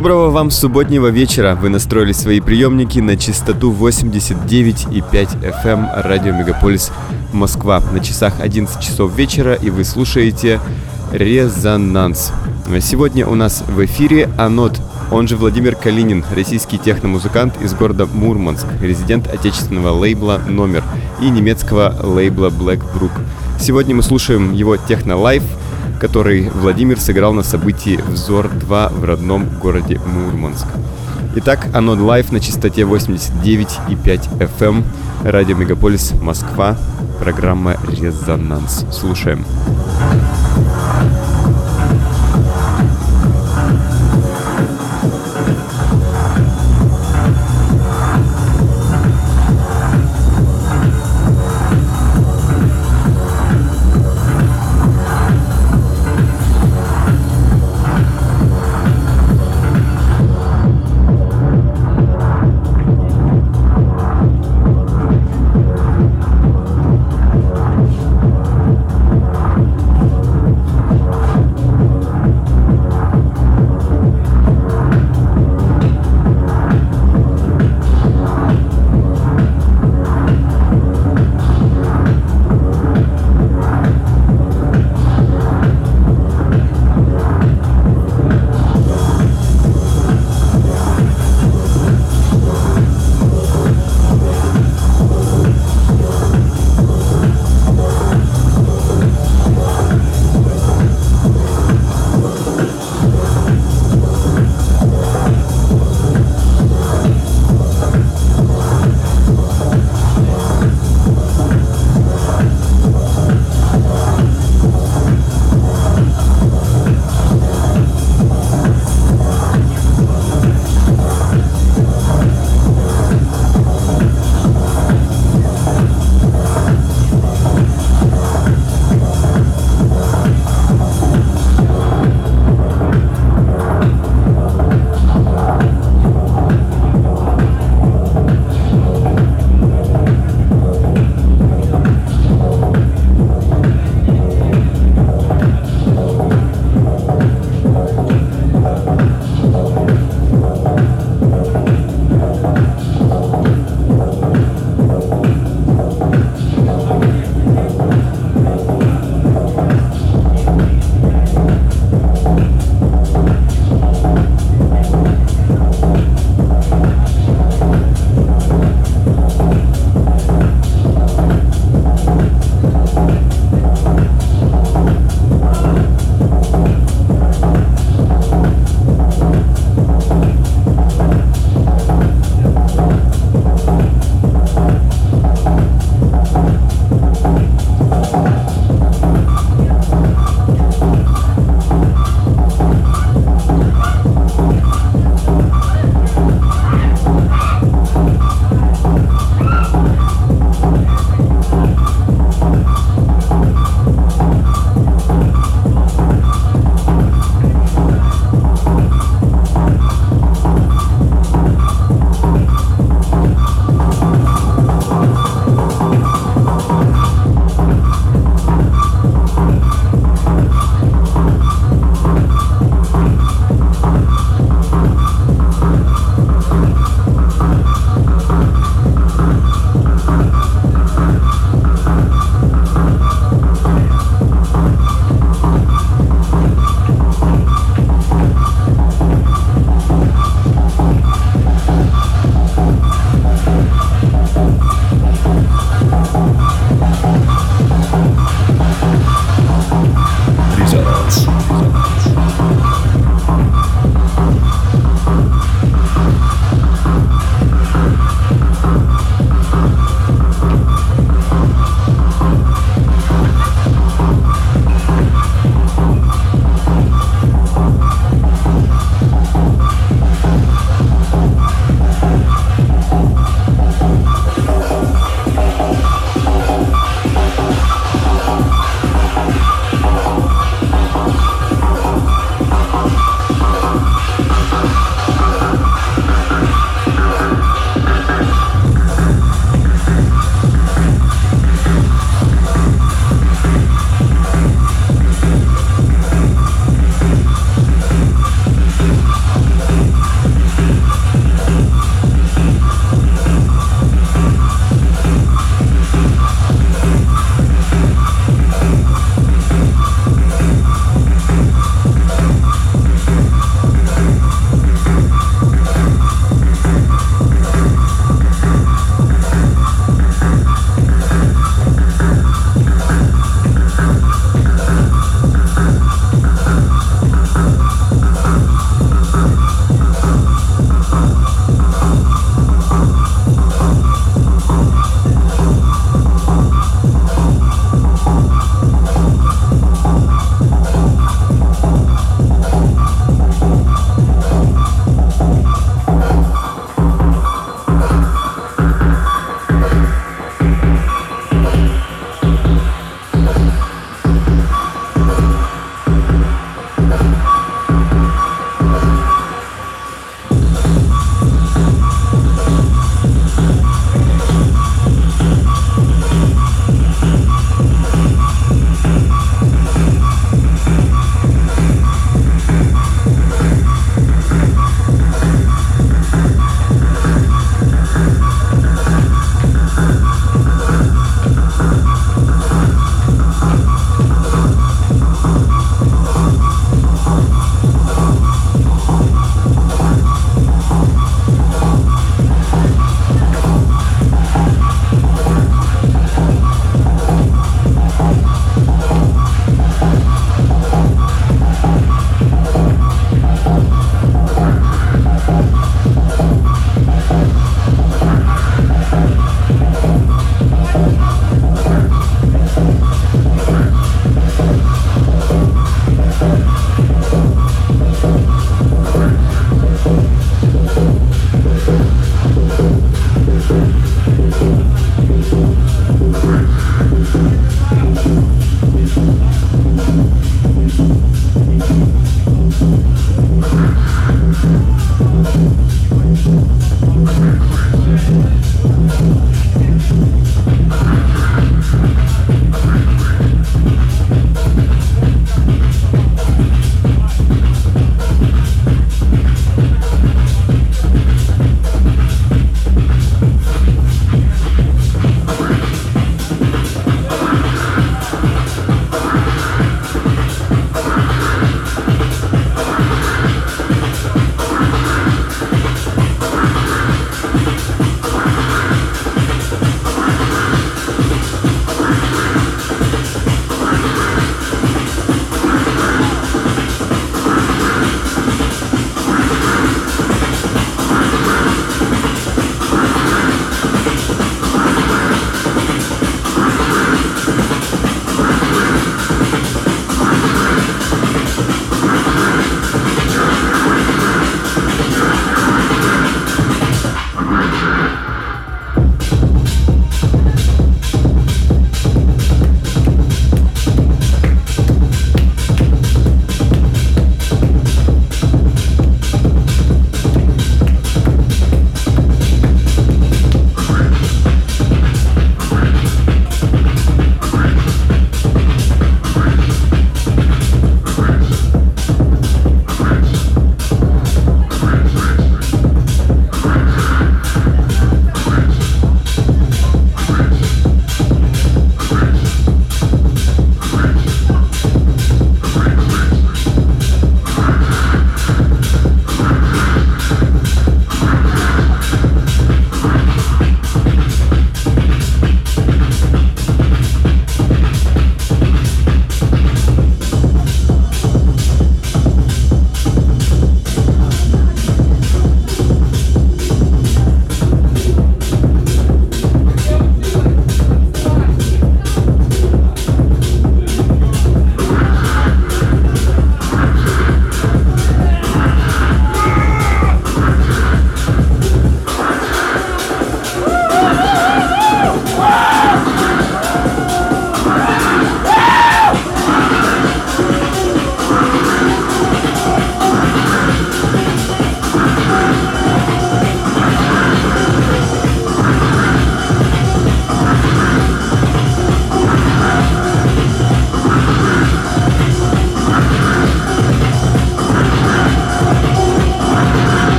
Доброго вам субботнего вечера. Вы настроили свои приемники на частоту 89,5 FM эм радио Мегаполис Москва. На часах 11 часов вечера и вы слушаете Резонанс. Сегодня у нас в эфире Анод, он же Владимир Калинин, российский техномузыкант из города Мурманск, резидент отечественного лейбла «Номер» и немецкого лейбла Black. Сегодня мы слушаем его техно-лайф – который Владимир сыграл на событии «Взор-2» в родном городе Мурманск. Итак, оно live на частоте 89,5 FM, эм. радио Мегаполис Москва, программа «Резонанс». Слушаем. Слушаем.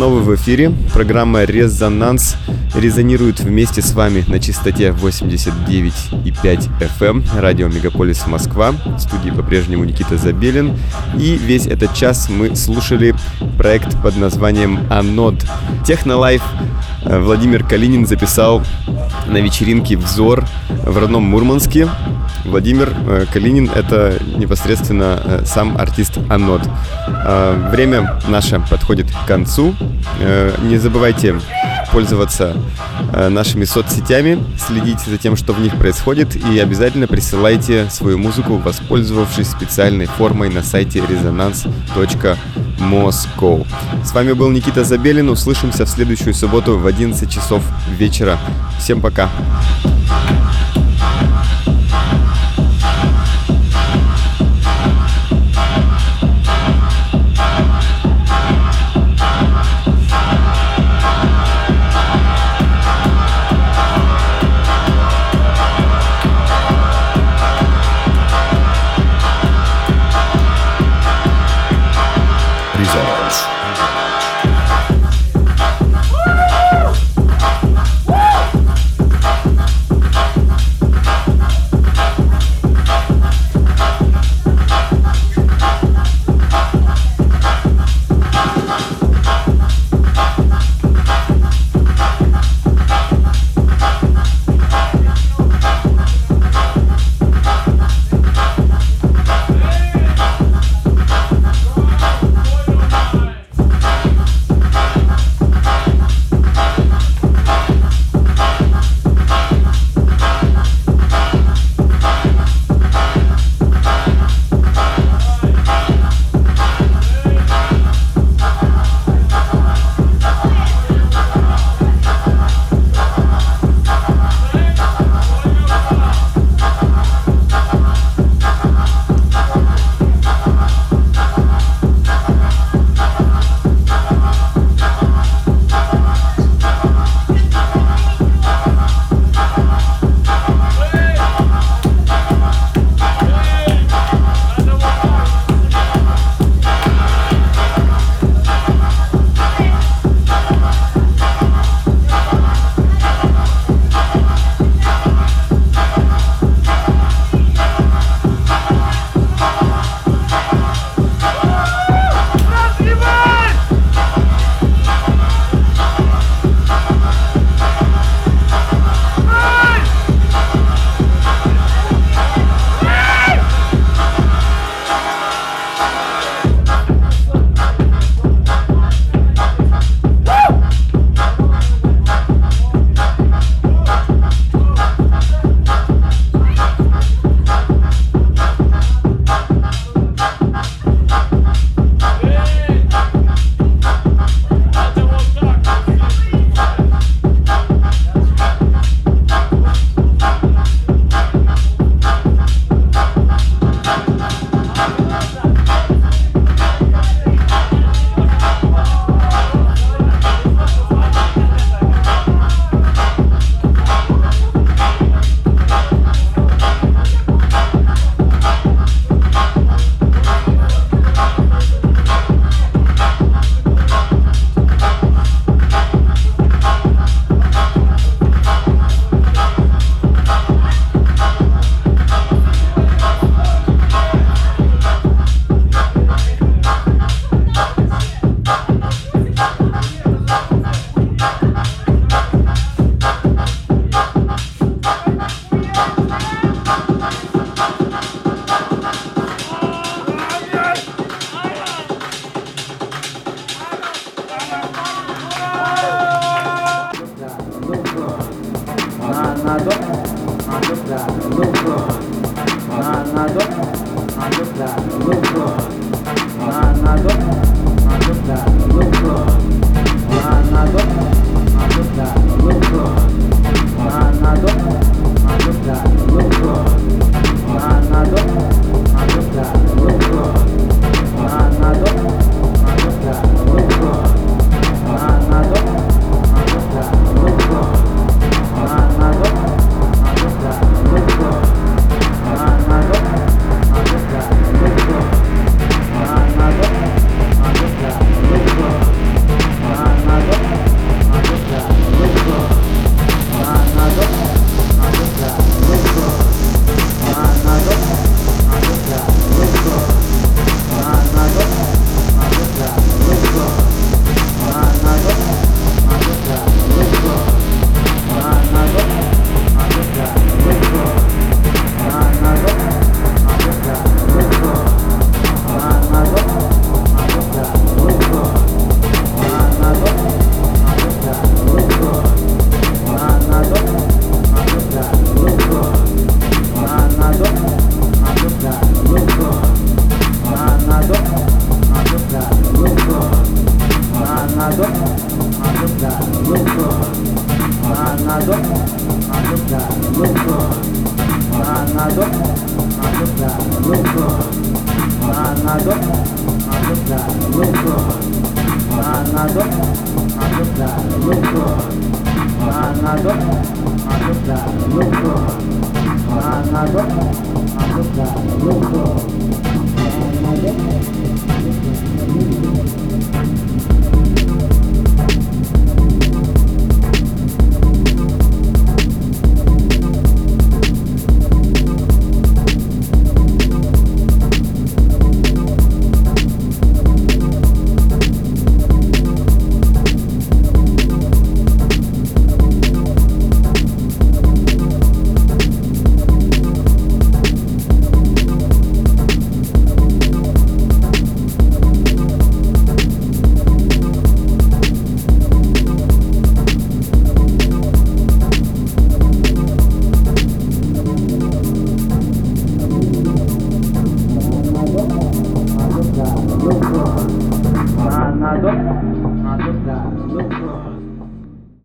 Снова в эфире. Программа «Резонанс» резонирует вместе с вами на частоте 89,5 FM. Эм. Радио «Мегаполис Москва». В студии по-прежнему Никита Забелин. И весь этот час мы слушали проект под названием «Анод». Технолайф э, Владимир Калинин записал на вечеринке «Взор» в родном Мурманске. Владимир э, Калинин — это непосредственно э, сам артист Анод. Время наше подходит к концу. Не забывайте пользоваться нашими соцсетями, следите за тем, что в них происходит, и обязательно присылайте свою музыку, воспользовавшись специальной формой на сайте resonance.moscow. С вами был Никита Забелин. Услышимся в следующую субботу в 11 часов вечера. Всем пока.